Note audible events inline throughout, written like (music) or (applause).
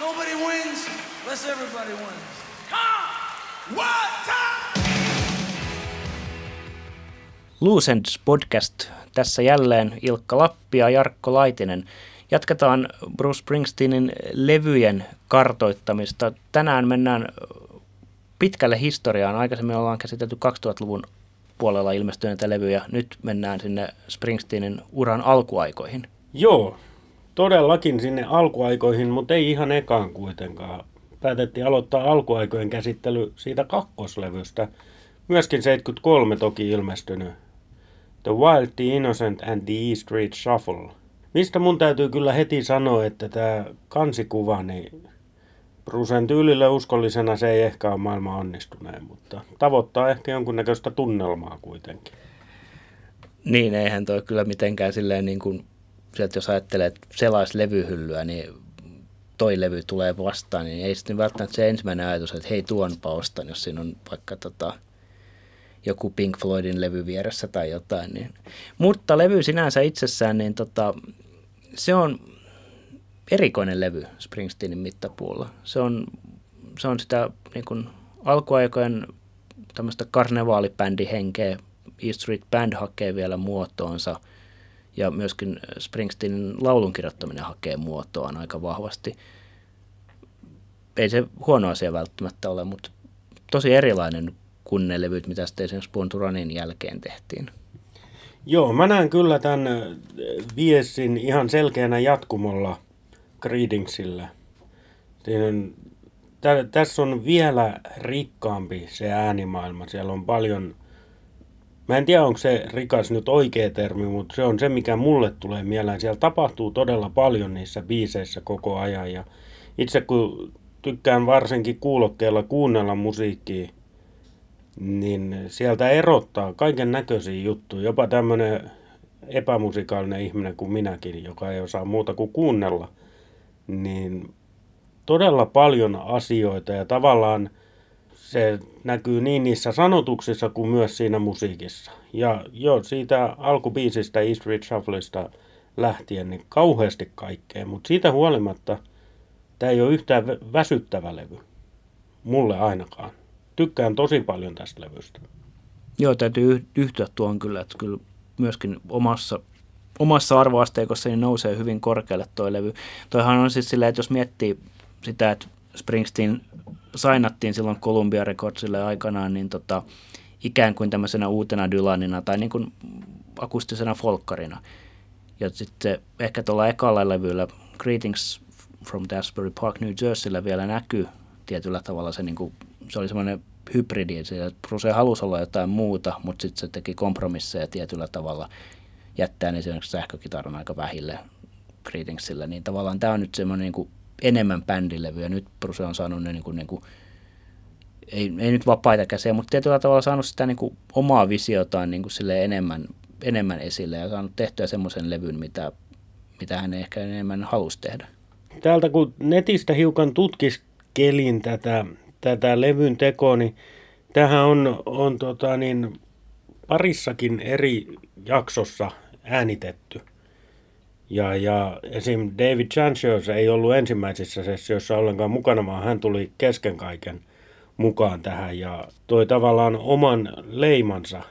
Nobody wins unless everybody wins. Come! One time! Lucents podcast. Tässä jälleen Ilkka Lappi ja Jarkko Laitinen. Jatketaan Bruce Springsteenin levyjen kartoittamista. Tänään mennään pitkälle historiaan. Aikaisemmin ollaan käsitelty 2000-luvun puolella ilmestyneitä levyjä. Nyt mennään sinne Springsteenin uran alkuaikoihin. Joo, todellakin sinne alkuaikoihin, mutta ei ihan ekaan kuitenkaan. Päätettiin aloittaa alkuaikojen käsittely siitä kakkoslevystä. Myöskin 73 toki ilmestynyt. The Wild, The Innocent and the E Street Shuffle. Mistä mun täytyy kyllä heti sanoa, että tämä kansikuva, niin Brucen tyylille uskollisena se ei ehkä ole maailman onnistuneen, mutta tavoittaa ehkä jonkunnäköistä tunnelmaa kuitenkin. Niin, eihän toi kyllä mitenkään silleen niin kuin, sieltä jos ajattelee, että selais levyhyllyä, niin toi levy tulee vastaan, niin ei sitten välttämättä se ensimmäinen ajatus, että hei tuonpa ostan, jos siinä on vaikka tota, joku Pink Floydin levy vieressä tai jotain. Niin. Mutta levy sinänsä itsessään, niin tota, se on erikoinen levy Springsteenin mittapuulla. Se on, se on sitä niin kuin, alkuaikojen tämmöistä karnevaalibändihenkeä. E Street Band hakee vielä muotoonsa ja myöskin Springsteenin laulun kirjoittaminen hakee muotoaan aika vahvasti. Ei se huono asia välttämättä ole, mutta tosi erilainen kuin ne levyt, mitä sitten esimerkiksi Runin jälkeen tehtiin. Joo, mä näen kyllä tämän viesin ihan selkeänä jatkumolla Greedingsillä. tä, tässä on vielä rikkaampi se äänimaailma. Siellä on paljon, mä en tiedä onko se rikas nyt oikea termi, mutta se on se mikä mulle tulee mieleen. Siellä tapahtuu todella paljon niissä biiseissä koko ajan ja itse kun tykkään varsinkin kuulokkeella kuunnella musiikkia, niin sieltä erottaa kaiken näköisiä juttuja. Jopa tämmöinen epämusikaalinen ihminen kuin minäkin, joka ei osaa muuta kuin kuunnella, niin todella paljon asioita ja tavallaan se näkyy niin niissä sanotuksissa kuin myös siinä musiikissa. Ja jo siitä alkubiisistä East Street Shuffleista lähtien niin kauheasti kaikkea, mutta siitä huolimatta tämä ei ole yhtään väsyttävä levy. Mulle ainakaan tykkään tosi paljon tästä levystä. Joo, täytyy yhtyä tuon kyllä, että kyllä myöskin omassa, omassa arvoasteikossa niin nousee hyvin korkealle tuo levy. Toihan on siis silleen, että jos miettii sitä, että Springsteen sainattiin silloin Columbia Recordsille aikanaan, niin tota, ikään kuin tämmöisenä uutena Dylanina tai niin kuin akustisena folkkarina. Ja sitten ehkä tuolla ekalla levyllä Greetings from Asbury Park, New Jerseyllä vielä näkyy tietyllä tavalla se niin kuin se oli semmoinen hybridi, että Bruce halusi olla jotain muuta, mutta sitten se teki kompromisseja tietyllä tavalla jättäen esimerkiksi sähkökitaran aika vähille Greetingsille, niin tavallaan tämä on nyt semmoinen niin kuin enemmän bändilevy, ja nyt Bruce on saanut ne niin kuin, niin kuin ei, ei nyt vapaita käsiä, mutta tietyllä tavalla saanut sitä niin kuin omaa visiotaan niin kuin sille enemmän, enemmän esille ja saanut tehtyä semmoisen levyn, mitä, mitä hän ehkä enemmän halusi tehdä. Täältä kun netistä hiukan tutkiskelin tätä tätä levyn tekoa, niin tähän on, on tota niin, parissakin eri jaksossa äänitetty. Ja, ja esim. David Chanchios ei ollut ensimmäisessä sessiossa ollenkaan mukana, vaan hän tuli kesken kaiken mukaan tähän ja toi tavallaan oman leimansa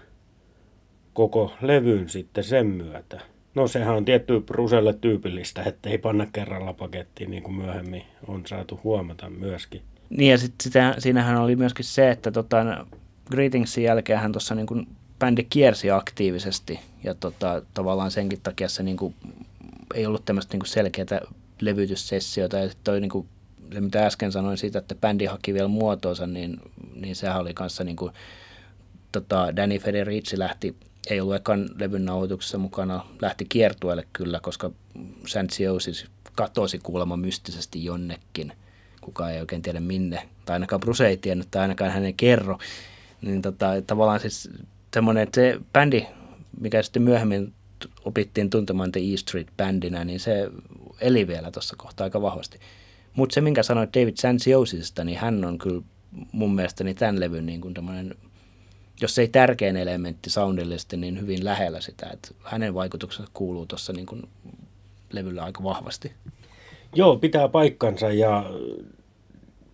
koko levyyn sitten sen myötä. No sehän on tietty Bruselle tyypillistä, että ei panna kerralla pakettiin, niin kuin myöhemmin on saatu huomata myöskin. Niin ja sit sitä, siinähän oli myöskin se, että tota, Greetingsin jälkeen hän tuossa niin bändi kiersi aktiivisesti ja tota, tavallaan senkin takia se niin kuin, ei ollut tämmöistä niin selkeää levytyssessiota ja toi niin kuin, se mitä äsken sanoin siitä, että bändi haki vielä muotoonsa, niin, niin sehän oli kanssa niin kuin, tota, Danny Federici lähti, ei ollut ekan levyn nauhoituksessa mukana, lähti kiertueelle kyllä, koska Sanciosis katosi kuulemma mystisesti jonnekin – kukaan ei oikein tiedä minne, tai ainakaan Bruce ei tiennyt, tai ainakaan hän ei kerro. Niin tota, tavallaan siis semmoinen, että se bändi, mikä sitten myöhemmin opittiin tuntemaan The E Street bändinä, niin se eli vielä tuossa kohtaa aika vahvasti. Mutta se, minkä sanoit David Sanciosista, niin hän on kyllä mun mielestäni tämän levyn niin kuin jos ei tärkein elementti soundillisesti, niin hyvin lähellä sitä, että hänen vaikutuksensa kuuluu tuossa niin levyllä aika vahvasti. Joo, pitää paikkansa ja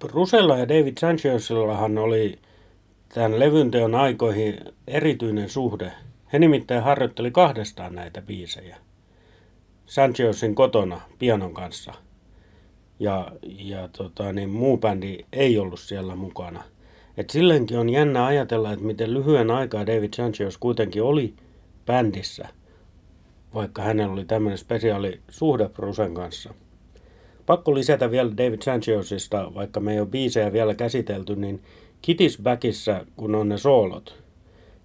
Rusella ja David Sanchezillahan oli tämän levynteon aikoihin erityinen suhde. He nimittäin harjoitteli kahdestaan näitä biisejä. Sanchezin kotona pianon kanssa. Ja, ja tota, niin muu bändi ei ollut siellä mukana. Et silleenkin on jännä ajatella, että miten lyhyen aikaa David Sanchez kuitenkin oli bändissä, vaikka hänellä oli tämmöinen spesiaali suhde Brusen kanssa. Pakko lisätä vielä David Sanchezista, vaikka me ei ole biisejä vielä käsitelty, niin Kitty's Backissa, kun on ne soolot,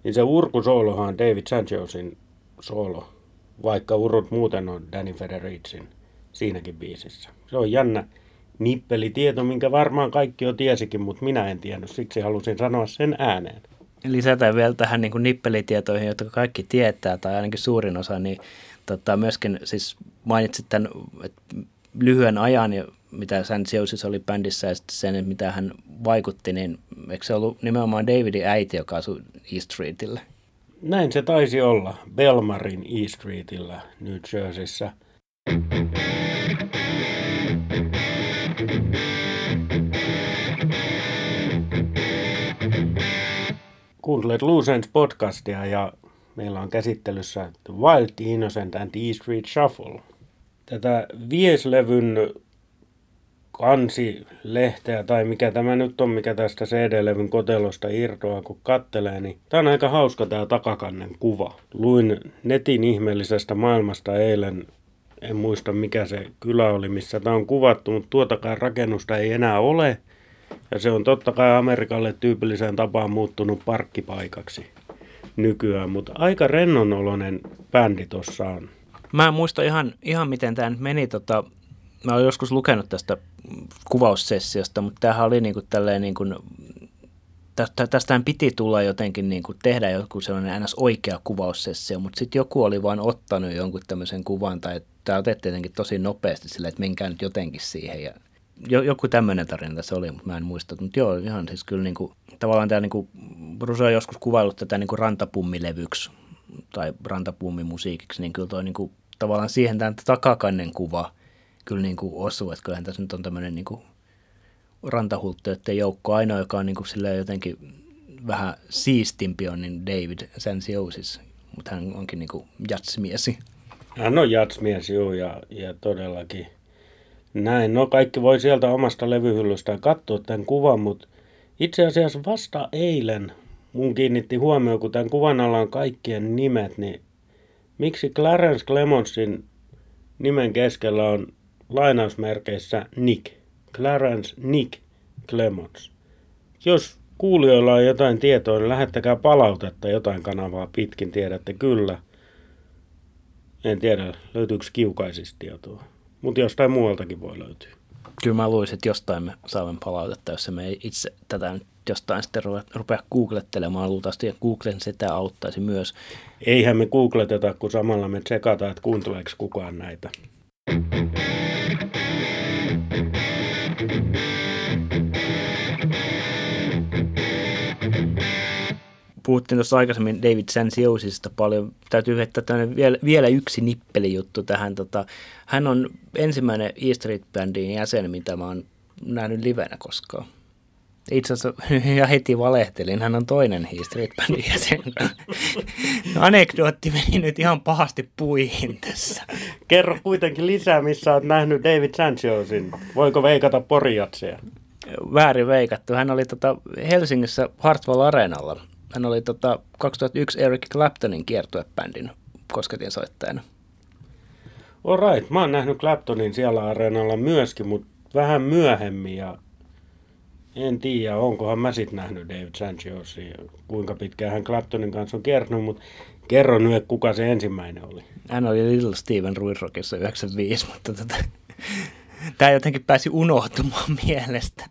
niin se urkusoolohan on David Sanchezin soolo, vaikka urut muuten on Danny Federicin siinäkin biisissä. Se on jännä nippelitieto, minkä varmaan kaikki jo tiesikin, mutta minä en tiennyt, siksi halusin sanoa sen ääneen. Lisätään vielä tähän niin nippelitietoihin, jotka kaikki tietää, tai ainakin suurin osa, niin tota, myöskin siis mainitsit tämän, että lyhyen ajan, mitä San Joses oli bändissä ja sitten sen, mitä hän vaikutti, niin eikö se ollut nimenomaan Davidin äiti, joka asui East Streetillä? Näin se taisi olla, Belmarin East Streetillä New Jerseyssä. Kuuntelet Loose podcastia ja meillä on käsittelyssä The Wild, Innocent and East Street Shuffle. Tätä vieslevyn kansilehteä tai mikä tämä nyt on, mikä tästä CD-levyn kotelosta irtoaa, kun kattelee, niin tämä on aika hauska tämä takakannen kuva. Luin netin ihmeellisestä maailmasta eilen, en muista mikä se kylä oli, missä tämä on kuvattu, mutta tuotakaan rakennusta ei enää ole. Ja se on totta kai Amerikalle tyypilliseen tapaan muuttunut parkkipaikaksi nykyään, mutta aika rennonoloinen bändi tuossa on. Mä en muista ihan, ihan miten tämä meni. Tota, mä olen joskus lukenut tästä kuvaussessiosta, mutta tämähän oli niin kuin tälleen niin kuin, tästä, tästähän piti tulla jotenkin niin kuin tehdä joku sellainen ns. oikea kuvaussessio, mutta sitten joku oli vain ottanut jonkun tämmöisen kuvan, tai tämä otettiin tietenkin tosi nopeasti sille, että menkää nyt jotenkin siihen, ja joku tämmöinen tarina se oli, mutta mä en muista. Mutta joo, ihan siis kyllä niin kuin, tavallaan tämä niin kuin, on joskus kuvailut tätä niin kuin rantapummilevyksi tai rantapummimusiikiksi, niin kyllä toi niin kuin, tavallaan siihen tämän takakannen kuva kyllä niin kuin osuu, että kyllähän tässä nyt on tämmöinen niin kuin rantahulttijoiden joukko. Ainoa, joka on niin kuin jotenkin vähän siistimpi on niin David Sansiosis, mutta hän onkin niin kuin jatsmiesi. Hän on jatsmies, joo, ja, ja todellakin näin. No kaikki voi sieltä omasta levyhyllystä katsoa tämän kuvan, mutta itse asiassa vasta eilen mun kiinnitti huomioon, kun tämän kuvan alla on kaikkien nimet, niin miksi Clarence Clemonsin nimen keskellä on lainausmerkeissä Nick. Clarence Nick Clemons. Jos kuulijoilla on jotain tietoa, niin lähettäkää palautetta jotain kanavaa pitkin, tiedätte kyllä. En tiedä, löytyykö kiukaisista tietoa, mutta jostain muualtakin voi löytyä. Kyllä mä luulisin, että jostain me saamme palautetta, jos me ei itse tätä nyt jostain sitten rupea googlettelemaan. Luultavasti Googlen sitä auttaisi myös. Eihän me googleteta, kun samalla me tsekataan, että kuunteleeko kukaan näitä. Puhuttiin tuossa aikaisemmin David Sansiosista paljon. Täytyy heittää vielä, vielä yksi nippelijuttu tähän. Tota, hän on ensimmäinen E Street Bandin jäsen, mitä mä oon nähnyt livenä koskaan. Itse asiassa, (laughs) ja heti valehtelin, hän on toinen E Street Bandin (laughs) jäsen. No, anekdootti meni nyt ihan pahasti puihin tässä. Kerro kuitenkin lisää, missä olet nähnyt David Sanchosin. Voiko veikata porjatsia? Väärin veikattu. Hän oli tota Helsingissä Hartwall Areenalla hän oli tota 2001 Eric Claptonin kiertuebändin kosketin soittajana. Alright, mä oon nähnyt Claptonin siellä areenalla myöskin, mutta vähän myöhemmin ja en tiedä, onkohan mä sit nähnyt David Sanchosia, kuinka pitkään hän Claptonin kanssa on kiertänyt, mutta kerro nyt, kuka se ensimmäinen oli. Hän oli Little Steven Ruisrockissa 95, mutta tota, tämä jotenkin pääsi unohtumaan (laughs) mielestä.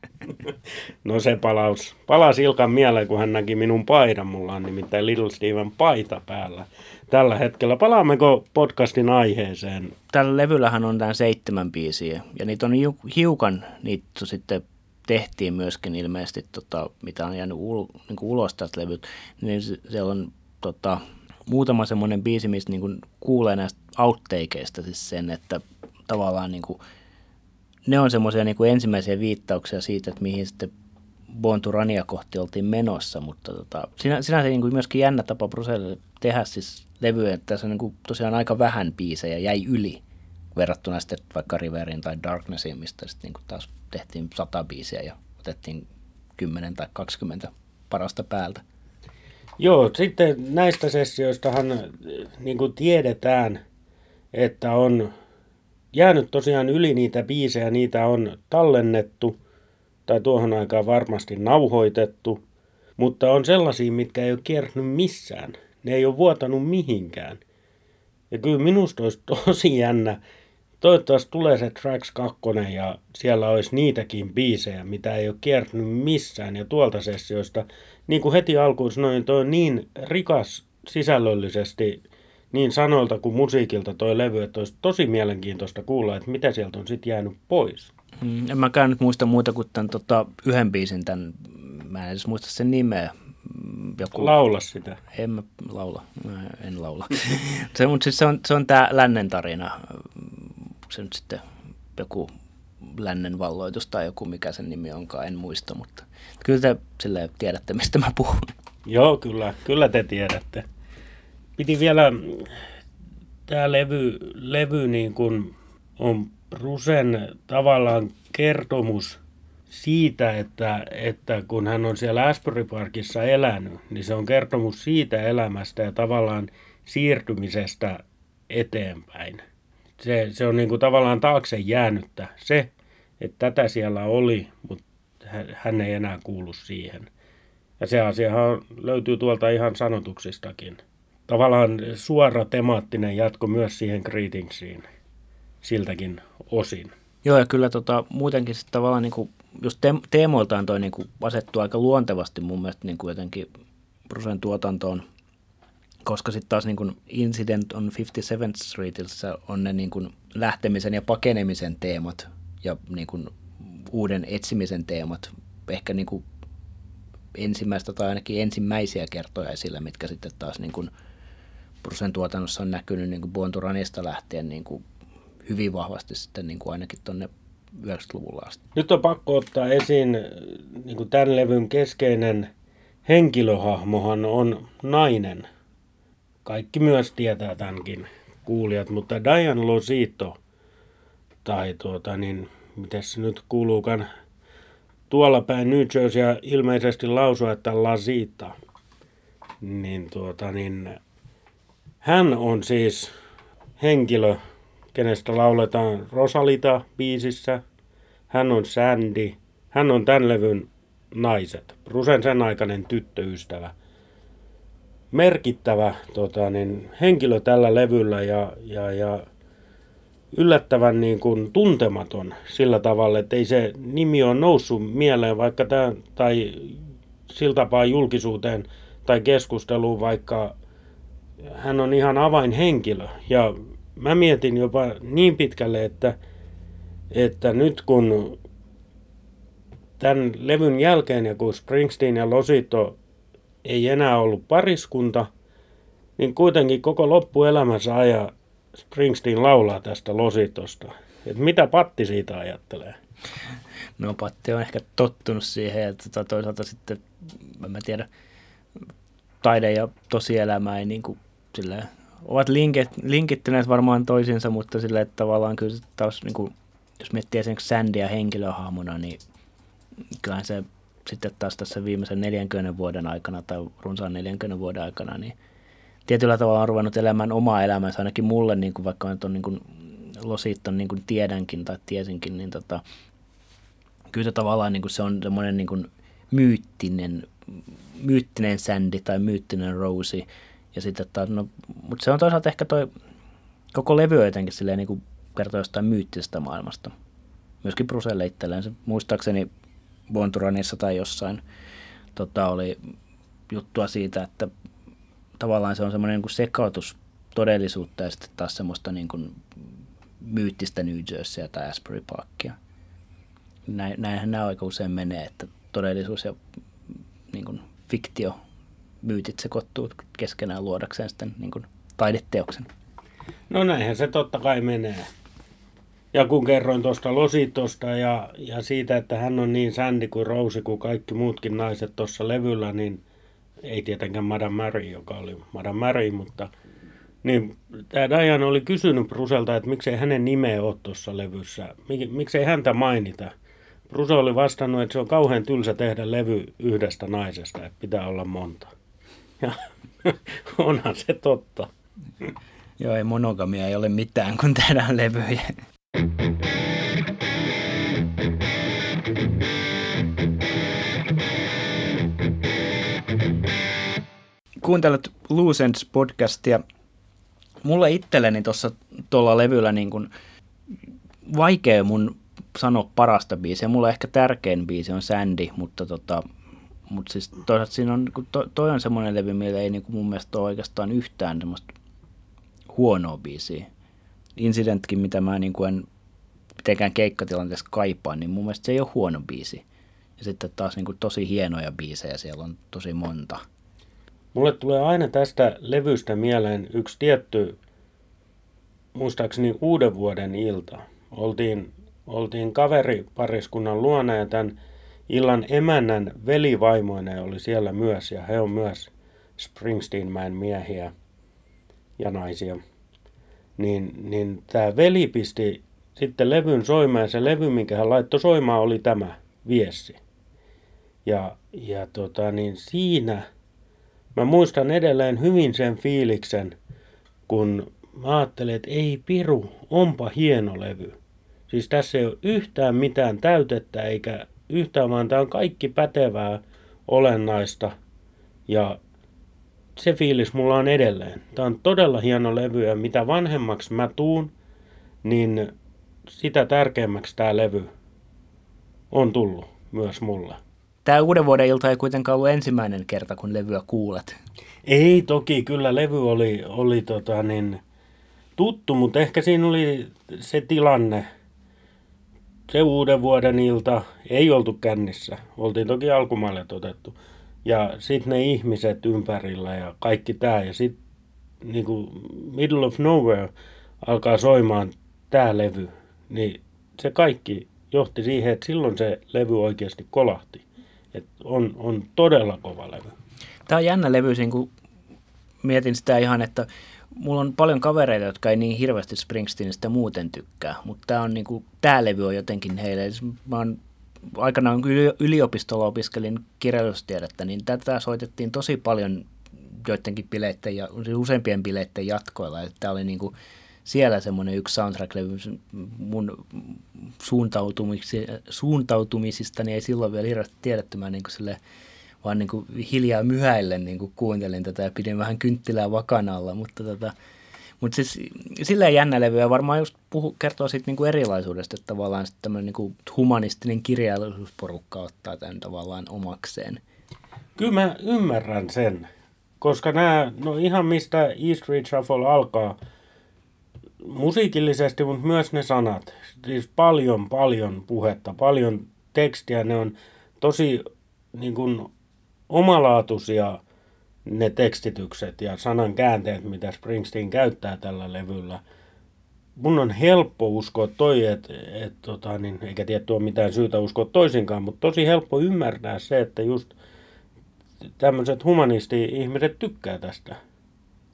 No se palaus, palasi Ilkan mieleen, kun hän näki minun paidan. Mulla on nimittäin Little Steven paita päällä tällä hetkellä. Palaammeko podcastin aiheeseen? Tällä levyllähän on tämän seitsemän biisiä ja niitä on hiukan, niitä sitten tehtiin myöskin ilmeisesti, tota, mitä on jäänyt ul, niin kuin ulos tästä levyt, niin siellä on tota, muutama semmoinen biisi, missä niin kuin kuulee näistä outtakeista siis sen, että tavallaan niin kuin ne on semmoisia niin kuin ensimmäisiä viittauksia siitä, että mihin sitten Runia kohti oltiin menossa, mutta tota, sinä, sinänsä niin kuin myöskin jännä tapa Bruselle tehdä siis levyä, että tässä on niin kuin tosiaan aika vähän biisejä, jäi yli verrattuna sitten vaikka Riverin tai Darknessiin, mistä sitten niin kuin taas tehtiin sata biisiä ja otettiin 10 tai 20 parasta päältä. Joo, sitten näistä sessioistahan niin kuin tiedetään, että on jäänyt tosiaan yli niitä biisejä, niitä on tallennettu tai tuohon aikaan varmasti nauhoitettu, mutta on sellaisia, mitkä ei ole kiertynyt missään. Ne ei ole vuotanut mihinkään. Ja kyllä minusta olisi tosi jännä, toivottavasti tulee se Tracks 2 ja siellä olisi niitäkin biisejä, mitä ei ole kiertynyt missään. Ja tuolta sessioista, niin kuin heti alkuun sanoin, toi on niin rikas sisällöllisesti niin sanoilta kuin musiikilta toi levy, että olisi tosi mielenkiintoista kuulla, että mitä sieltä on sitten jäänyt pois. Mm, en mäkään nyt muista muuta kuin tämän tota, yhden biisin, tämän, mä en edes muista sen nimeä. Mm, joku... Laula sitä. En mä laula, mä en laula. (laughs) se, mutta siis se on, se on tämä lännen tarina. Se nyt sitten joku lännen valloitus tai joku, mikä sen nimi onkaan, en muista, mutta kyllä te silleen tiedätte, mistä mä puhun. Joo, kyllä, kyllä te tiedätte. Piti vielä, tämä levy, levy niin kuin on Rusen tavallaan kertomus siitä, että, että kun hän on siellä Asbury Parkissa elänyt, niin se on kertomus siitä elämästä ja tavallaan siirtymisestä eteenpäin. Se, se on niin kuin tavallaan taakse jäänyttä. Se, että tätä siellä oli, mutta hän ei enää kuulu siihen. Ja se asiahan löytyy tuolta ihan sanotuksistakin. Tavallaan suora temaattinen jatko myös siihen greetingsiin siltäkin osin. Joo, ja kyllä tota, muutenkin sitten tavallaan niin kuin, just te- teemoiltaan toi niin kuin asettuu aika luontevasti mun mielestä niin kuin jotenkin Brusen tuotantoon, koska sitten taas niin kuin Incident on 57th Streetissä on ne niin kuin lähtemisen ja pakenemisen teemat ja niin kuin uuden etsimisen teemat ehkä niin kuin ensimmäistä tai ainakin ensimmäisiä kertoja esillä, mitkä sitten taas niin kuin Brusen tuotannossa on näkynyt niin kuin Bonturanista lähtien niin kuin hyvin vahvasti sitten niin kuin ainakin tuonne 90-luvulla asti. Nyt on pakko ottaa esiin niin kuin tämän levyn keskeinen henkilöhahmohan on nainen. Kaikki myös tietää tämänkin kuulijat, mutta Diane Losito, tai tuota niin, miten se nyt kuuluukaan, tuolla päin New Jersey ilmeisesti lausua, että Lasita, niin tuota niin, hän on siis henkilö, kenestä lauletaan Rosalita biisissä. Hän on Sandy. Hän on tämän levyn naiset. Rusen sen aikainen tyttöystävä. Merkittävä tota, niin, henkilö tällä levyllä ja, ja, ja yllättävän niin kuin, tuntematon sillä tavalla, että ei se nimi ole noussut mieleen vaikka tämä, tai sillä tapaa julkisuuteen tai keskusteluun, vaikka hän on ihan avainhenkilö. Ja mä mietin jopa niin pitkälle, että, että nyt kun tämän levyn jälkeen ja kun Springsteen ja Losito ei enää ollut pariskunta, niin kuitenkin koko loppuelämänsä aja Springsteen laulaa tästä Lositosta. Et mitä Patti siitä ajattelee? No Patti on ehkä tottunut siihen, että tota toisaalta sitten, mä tiedä, taide ja tosielämä ei niin kuin, silleen, ovat linkit, linkittyneet varmaan toisiinsa, mutta sillä että tavallaan kyllä taas, niin kuin, jos miettii esimerkiksi Sandia henkilöhahmona, niin kyllähän se sitten taas tässä viimeisen 40 vuoden aikana tai runsaan 40 vuoden aikana, niin tietyllä tavalla on ruvennut elämään omaa elämänsä, ainakin mulle, niin kuin vaikka on niin kuin Lositon niin kuin tiedänkin tai tiesinkin, niin tota, kyllä se tavallaan niin kuin se on semmoinen niin kuin myyttinen, myyttinen Sandy tai myyttinen Rosie, ja sitten taas, no, mutta se on toisaalta ehkä toi koko levy jotenkin silleen niin kuin kertoo jostain myyttisestä maailmasta. Myöskin Bruselle itselleen. Se, muistaakseni Bonturanissa tai jossain tota, oli juttua siitä, että tavallaan se on semmoinen niin sekautus todellisuutta ja sitten taas semmoista niin kuin myyttistä New Jerseyä tai Asbury Parkia. Näin, näinhän nämä aika usein menee, että todellisuus ja niin kuin fiktio myytit sekoittuu keskenään luodakseen sitten niin kuin taideteoksen. No näinhän se totta kai menee. Ja kun kerroin tuosta Lositosta ja, ja siitä, että hän on niin Sandy kuin Rosi kuin kaikki muutkin naiset tuossa levyllä, niin ei tietenkään Madame Mary, joka oli Madame Mary, mutta niin tämä Diana oli kysynyt Bruselta, että miksei hänen nimeä ole tuossa levyssä, Mik, miksei häntä mainita. Bruse oli vastannut, että se on kauhean tylsä tehdä levy yhdestä naisesta, että pitää olla monta. Ja (laughs) onhan se totta. Joo, ei monogamia ei ole mitään, kun tehdään levyjä. Kuuntelet Loose Ends podcastia. Mulle itselleni tuossa tuolla levyllä niin kun, vaikea mun sanoa parasta biisiä. Mulla ehkä tärkein biisi on Sandy, mutta tota, mutta siis toisaalta siinä on, to, toi on semmoinen levy, millä ei kuin mun mielestä ole oikeastaan yhtään semmoista huonoa biisiä. Incidentkin, mitä mä niin kuin en mitenkään keikkatilanteessa kaipaan, niin mun mielestä se ei ole huono biisi. Ja sitten taas niin kuin tosi hienoja biisejä siellä on tosi monta. Mulle tulee aina tästä levystä mieleen yksi tietty, muistaakseni uuden vuoden ilta. Oltiin, oltiin kaveripariskunnan luona ja tämän illan emännän velivaimoinen oli siellä myös ja he on myös Springsteenmäen miehiä ja naisia. Niin, niin tämä veli pisti sitten levyn soimaan ja se levy, minkä hän laittoi soimaan, oli tämä viessi. Ja, ja tota, niin siinä mä muistan edelleen hyvin sen fiiliksen, kun mä ajattelin, että ei piru, onpa hieno levy. Siis tässä ei ole yhtään mitään täytettä eikä yhtään, vaan tämä on kaikki pätevää, olennaista ja se fiilis mulla on edelleen. Tämä on todella hieno levy ja mitä vanhemmaksi mä tuun, niin sitä tärkeämmäksi tämä levy on tullut myös mulle. Tämä uuden vuoden ilta ei kuitenkaan ollut ensimmäinen kerta, kun levyä kuulet. Ei toki, kyllä levy oli, oli tota niin, tuttu, mutta ehkä siinä oli se tilanne, se uuden vuoden ilta ei oltu kännissä. Oltiin toki alkumaille otettu. Ja sitten ne ihmiset ympärillä ja kaikki tämä. Ja sitten niin Middle of Nowhere alkaa soimaan tämä levy. Niin se kaikki johti siihen, että silloin se levy oikeasti kolahti. Et on, on todella kova levy. Tämä on jännä levy, kun mietin sitä ihan, että mulla on paljon kavereita, jotka ei niin hirveästi Springsteenistä muuten tykkää, mutta tämä on niinku, levy on jotenkin heille. Mä oon aikanaan yliopistolla opiskelin kirjallisuustiedettä, niin tätä soitettiin tosi paljon joidenkin bileiden ja useimpien bileiden jatkoilla. Tämä oli niinku siellä semmoinen yksi soundtrack-levy mun suuntautumisista, niin ei silloin vielä hirveästi tiedetty. Mä niinku sille, vaan niin kuin hiljaa myhäillen niin kuin kuuntelin tätä ja pidin vähän kynttilää vakanalla, mutta tota, mutta siis silleen jännä levy ja varmaan just puhu, kertoo siitä niin kuin erilaisuudesta, että tavallaan sitten tämmöinen niin kuin humanistinen kirjallisuusporukka ottaa tämän tavallaan omakseen. Kyllä mä ymmärrän sen, koska nämä, no ihan mistä East Street Shuffle alkaa, musiikillisesti, mutta myös ne sanat. Siis paljon, paljon puhetta, paljon tekstiä. Ne on tosi niin kuin, omalaatuisia ne tekstitykset ja sanan käänteet, mitä Springsteen käyttää tällä levyllä. Mun on helppo uskoa toi, että et, tota, niin, eikä tietty ole mitään syytä uskoa toisinkaan, mutta tosi helppo ymmärtää se, että just tämmöiset humanisti-ihmiset tykkää tästä.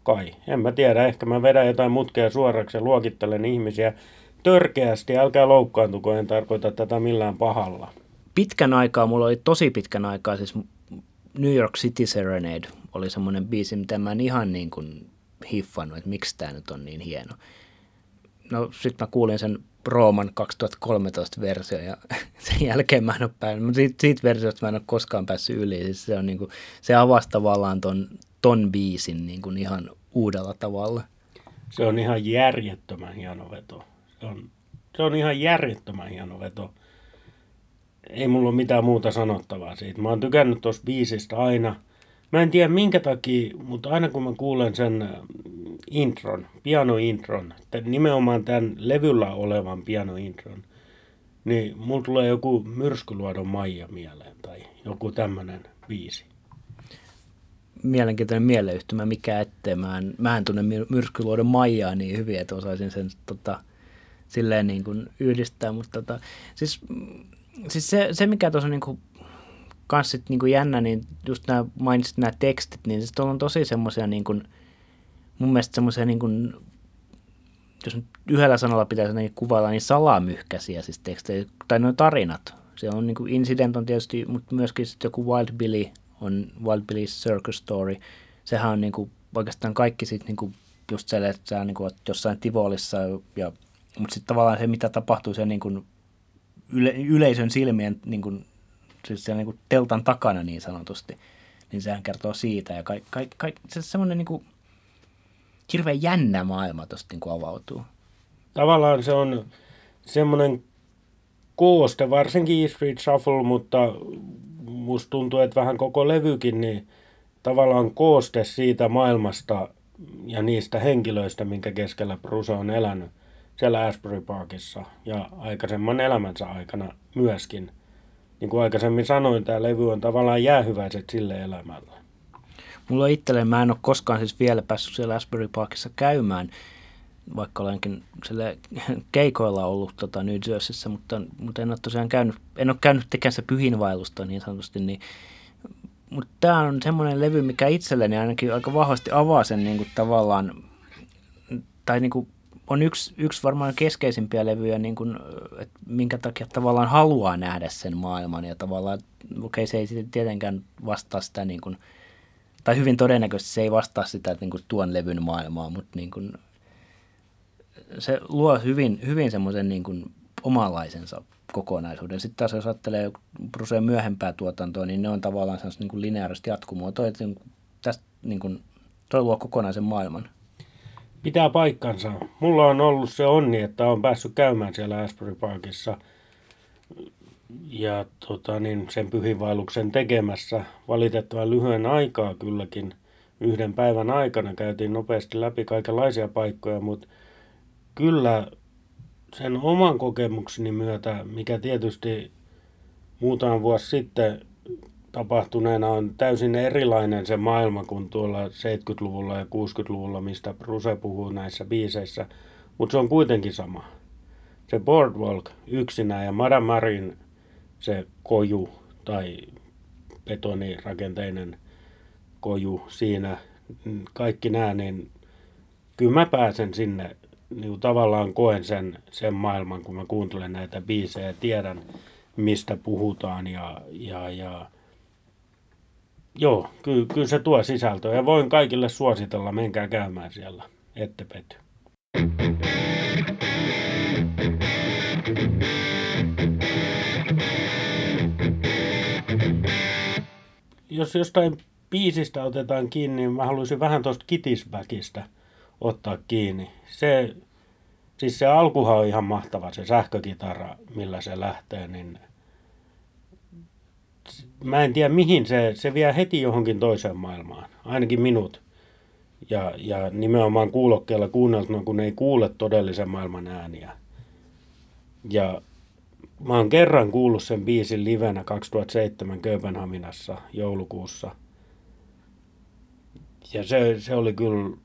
Kai. En mä tiedä, ehkä mä vedän jotain mutkeja suoraksi ja luokittelen ihmisiä törkeästi. Älkää loukkaantuko, en tarkoita tätä millään pahalla. Pitkän aikaa, mulla oli tosi pitkän aikaa, siis New York City Serenade oli semmoinen biisi, mitä mä en ihan niin kuin hiffannut, että miksi tämä nyt on niin hieno. No sitten mä kuulin sen Rooman 2013 versio ja (laughs) sen jälkeen mä en ole päässyt, siitä, siitä versiosta mä en ole koskaan päässyt yli. Siis se, on niin kuin, se avasi tavallaan ton, ton biisin niin kuin ihan uudella tavalla. Se on ihan järjettömän hieno veto. Se on, se on ihan järjettömän hieno veto ei mulla ole mitään muuta sanottavaa siitä. Mä oon tykännyt tuosta biisistä aina. Mä en tiedä minkä takia, mutta aina kun mä kuulen sen äh, intron, pianointron, nimenomaan tämän levyllä olevan pianointron, niin mulla tulee joku myrskyluodon Maija mieleen tai joku tämmönen biisi. Mielenkiintoinen mieleyhtymä, mikä ettei. Mä en, mä en tunne myrskyluodon Maijaa niin hyvin, että osaisin sen tota, silleen niin kuin yhdistää, mutta tota, siis, siis se, se, mikä tuossa on niin kuin kans sit niin kuin jännä, niin just nämä mainitsit nämä tekstit, niin siis on tosi semmoisia niin kuin, mun mielestä semmoisia niin kuin, jos nyt yhdellä sanalla pitäisi niin kuvailla, niin salamyhkäisiä siis tekstejä, tai noin tarinat. Se on niin kuin Incident on tietysti, mutta myöskin sitten joku Wild Billy on Wild Billy's Circus Story. Sehän on niin kuin, oikeastaan kaikki sitten niin kuin just se, että sä niin kuin, jossain Tivolissa, ja, mutta sitten tavallaan se, mitä tapahtuu se niin kuin yle, yleisön silmien niin kuin, siis siellä niin kuin teltan takana niin sanotusti, niin sehän kertoo siitä. Ja kaik, kaik, kaik, se semmoinen niin kuin, hirveän jännä maailma tuosta niin avautuu. Tavallaan se on semmoinen kooste, varsinkin E Street Shuffle, mutta musta tuntuu, että vähän koko levykin, niin tavallaan kooste siitä maailmasta ja niistä henkilöistä, minkä keskellä Bruce on elänyt siellä Asbury Parkissa ja aikaisemman elämänsä aikana myöskin. Niin kuin aikaisemmin sanoin, tämä levy on tavallaan jäähyväiset sille elämälle. Mulla itselleen, mä en ole koskaan siis vielä päässyt siellä Asbury Parkissa käymään, vaikka olenkin sille (laughs) keikoilla ollut tota New Jerseyssä, mutta, mutta en ole tosiaan käynyt, en ole käynyt tekemässä pyhinvailusta niin sanotusti, niin mutta tämä on semmoinen levy, mikä itselleni ainakin aika vahvasti avaa sen niin kuin tavallaan, tai niin kuin on yksi, yksi varmaan keskeisimpiä levyjä, niin kuin, että minkä takia tavallaan haluaa nähdä sen maailman ja tavallaan, okei se ei tietenkään vastaa sitä niin kuin, tai hyvin todennäköisesti se ei vastaa sitä niin kuin tuon levyn maailmaa, mutta niin kuin, se luo hyvin, hyvin semmoisen niin kuin omanlaisensa kokonaisuuden. Sitten taas jos ajattelee Bruseen myöhempää tuotantoa, niin ne on tavallaan semmoista niin lineaarista jatkumoa. Toi, että tästä niin kuin, toi luo kokonaisen maailman. Pitää paikkansa. Mulla on ollut se onni, että on päässyt käymään siellä Asbury Parkissa ja tota, niin sen pyhinvaelluksen tekemässä valitettavan lyhyen aikaa kylläkin. Yhden päivän aikana käytiin nopeasti läpi kaikenlaisia paikkoja, mutta kyllä sen oman kokemukseni myötä, mikä tietysti muutama vuosi sitten tapahtuneena on täysin erilainen se maailma kuin tuolla 70-luvulla ja 60-luvulla, mistä Bruce puhuu näissä biiseissä, mutta se on kuitenkin sama. Se Boardwalk yksinä ja Madame Marin se koju tai betonirakenteinen koju siinä, kaikki nämä, niin kyllä mä pääsen sinne niin tavallaan koen sen, sen maailman, kun mä kuuntelen näitä biisejä ja tiedän, mistä puhutaan ja, ja, ja joo, kyllä, kyllä se tuo sisältöä ja voin kaikille suositella, menkää käymään siellä, ette pety. Jos jostain biisistä otetaan kiinni, niin mä haluaisin vähän tuosta Kitisbackista – ottaa kiinni. Se, siis se alkuhan on ihan mahtava, se sähkökitara, millä se lähtee, niin mä en tiedä mihin se, se vie heti johonkin toiseen maailmaan, ainakin minut. Ja, ja nimenomaan kuulokkeella kuunneltuna, kun ei kuule todellisen maailman ääniä. Ja mä oon kerran kuullut sen biisin livenä 2007 Kööpenhaminassa joulukuussa. Ja se, se oli kyllä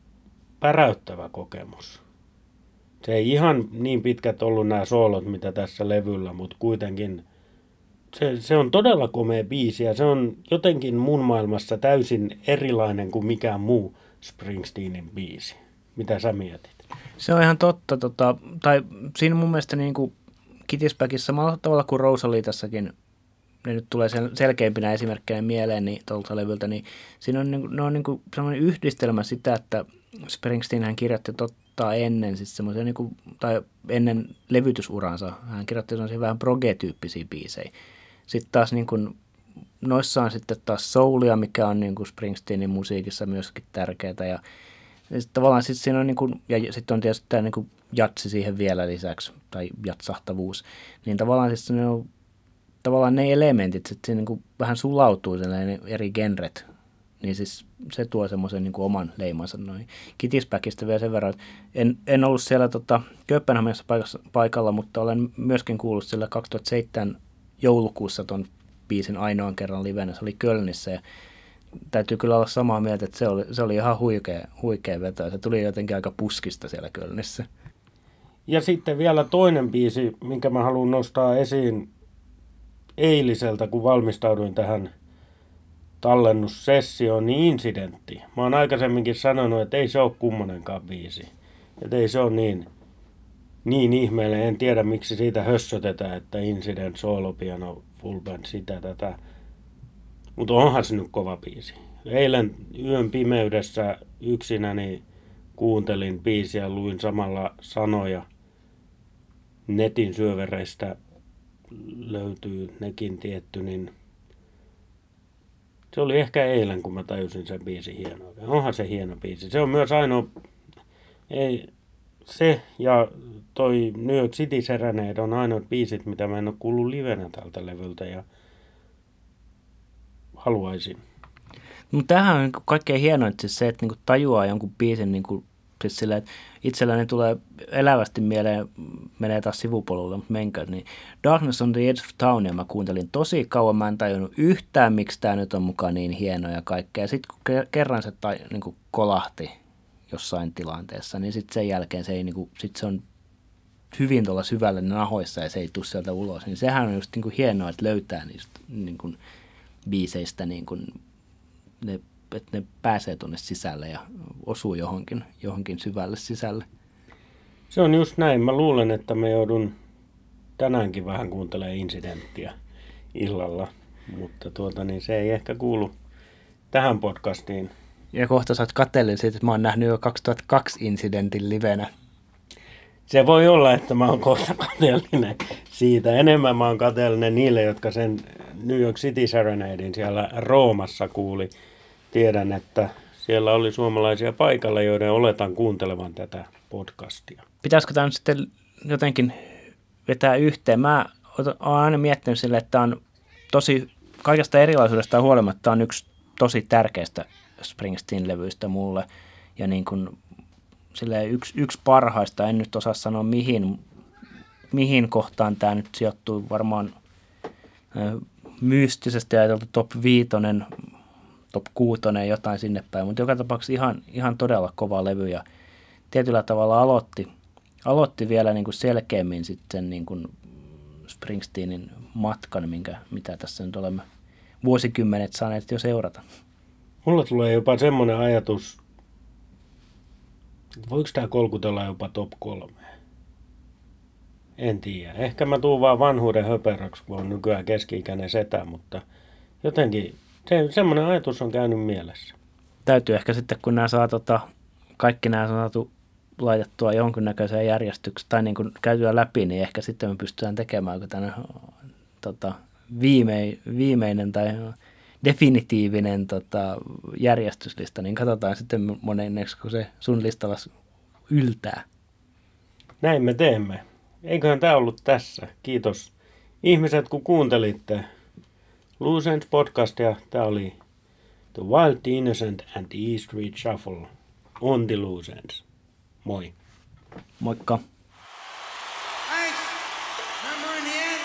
päräyttävä kokemus. Se ei ihan niin pitkät ollut nämä soolot, mitä tässä levyllä, mutta kuitenkin se, se on todella komea biisi ja se on jotenkin mun maailmassa täysin erilainen kuin mikään muu Springsteenin biisi. Mitä sä mietit? Se on ihan totta. Tota, tai siinä mun mielestä niin kuin Kitispäkissä samalla tavalla kuin Rosalitassakin ne nyt tulee sel- selkeimpinä esimerkkeinä mieleen niin tuolta levyltä, niin siinä on, niin, ne on niin kuin sellainen yhdistelmä sitä, että Springsteen hän kirjoitti totta ennen, siis niin kuin, tai ennen levytysuransa, hän kirjoitti vähän proge-tyyppisiä biisejä. Sitten taas niin kuin, noissa on sitten taas soulia, mikä on niin kuin Springsteenin musiikissa myöskin tärkeää. Ja, ja sitten tavallaan sitten siinä on, niin kuin, ja sitten on tietysti tämä niin kuin jatsi siihen vielä lisäksi, tai jatsahtavuus. Niin tavallaan siis ne on tavallaan ne elementit, että se niin kuin vähän sulautuu eri genret niin siis se tuo semmoisen niin oman leimansa noin. Kitispäkistä vielä sen verran, että en, en ollut siellä tota, Kööpenhaminassa paikalla, mutta olen myöskin kuullut sillä 2007 joulukuussa ton biisin ainoan kerran livenä. Se oli Kölnissä ja täytyy kyllä olla samaa mieltä, että se oli, se oli ihan huikea, huikea veto. Se tuli jotenkin aika puskista siellä Kölnissä. Ja sitten vielä toinen biisi, minkä mä haluan nostaa esiin eiliseltä, kun valmistauduin tähän tallennussessioon, niin incidentti. Mä oon aikaisemminkin sanonut, että ei se ole kummonenkaan biisi. Että ei se ole niin, niin ihmeellinen. En tiedä, miksi siitä hössötetään, että incident, solo piano, full band, sitä, tätä. Mutta onhan se nyt kova biisi. Eilen yön pimeydessä yksinäni kuuntelin biisiä, luin samalla sanoja netin syövereistä löytyy nekin tietty, niin se oli ehkä eilen, kun mä tajusin sen biisin hienouden. Onhan se hieno biisi. Se on myös ainoa, ei, se ja toi New York City Serenade on ainoat biisit, mitä mä en ole kuullut livenä tältä levyltä ja haluaisin. Mutta tämähän on niinku kaikkein hienointa siis se, että niinku tajuaa jonkun biisin niinku, siis sillä, että itselläni tulee elävästi mieleen, menee taas sivupolulle, mutta menkää, niin Darkness on the Edge of Town, ja mä kuuntelin tosi kauan, mä en tajunnut yhtään, miksi tämä nyt on mukaan niin hieno ja kaikkea. Sitten kun kerran se tai, niinku kolahti jossain tilanteessa, niin sitten sen jälkeen se ei, niinku, sit se on hyvin tuolla syvällä nahoissa ja se ei tule sieltä ulos, niin sehän on just niinku hienoa, että löytää niistä niinku, biiseistä niinku, että ne pääsee tuonne sisälle ja osuu johonkin, johonkin syvälle sisälle. Se on just näin. Mä luulen, että me joudun tänäänkin vähän kuuntelemaan insidenttiä illalla, mutta tuota, niin se ei ehkä kuulu tähän podcastiin. Ja kohta sä oot kateellinen siitä, että mä oon nähnyt jo 2002 incidentin livenä. Se voi olla, että mä oon kohta (laughs) kateellinen siitä. Enemmän mä oon kateellinen niille, jotka sen New York City Serenadein siellä Roomassa kuuli. Tiedän, että siellä oli suomalaisia paikalla, joiden oletan kuuntelevan tätä podcastia. Pitäisikö tämä sitten jotenkin vetää yhteen? Mä oon aina miettinyt sille, että tämä on tosi, kaikesta erilaisuudesta huolimatta on yksi tosi tärkeistä Springsteen-levyistä mulle. Ja niin kuin, yksi, yksi parhaista, en nyt osaa sanoa mihin, mihin kohtaan tämä nyt sijoittuu varmaan mystisesti ajateltu top viitonen, top kuutonen, jotain sinne päin, mutta joka tapauksessa ihan, ihan todella kova levy ja tietyllä tavalla aloitti, aloitti vielä niin kuin selkeämmin sitten niin kuin Springsteenin matkan, minkä, mitä tässä nyt olemme vuosikymmenet saaneet jo seurata. Mulla tulee jopa semmoinen ajatus, että voiko tämä kolkutella jopa top kolme? En tiedä. Ehkä mä tuun vaan vanhuuden höperöksi, kun on nykyään keski-ikäinen setä, mutta jotenkin se, semmoinen ajatus on käynyt mielessä. Täytyy ehkä sitten, kun nämä saa tota, kaikki nämä saatu laitettua jonkinnäköiseen järjestykseen tai niin kuin käytyä läpi, niin ehkä sitten me pystytään tekemään tänne, tota, viime, viimeinen tai definitiivinen tota, järjestyslista, niin katsotaan sitten monenneksi, kun se sun listalla yltää. Näin me teemme. Eiköhän tämä ollut tässä. Kiitos ihmiset, kun kuuntelitte Loose Ends podcastia. Tämä oli The Wild, the Innocent and the E Street Shuffle on the Loose Ends. Moi. Moikka. Thanks. Remember in the end,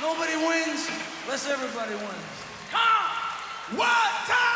nobody wins unless everybody wins. Come! What time?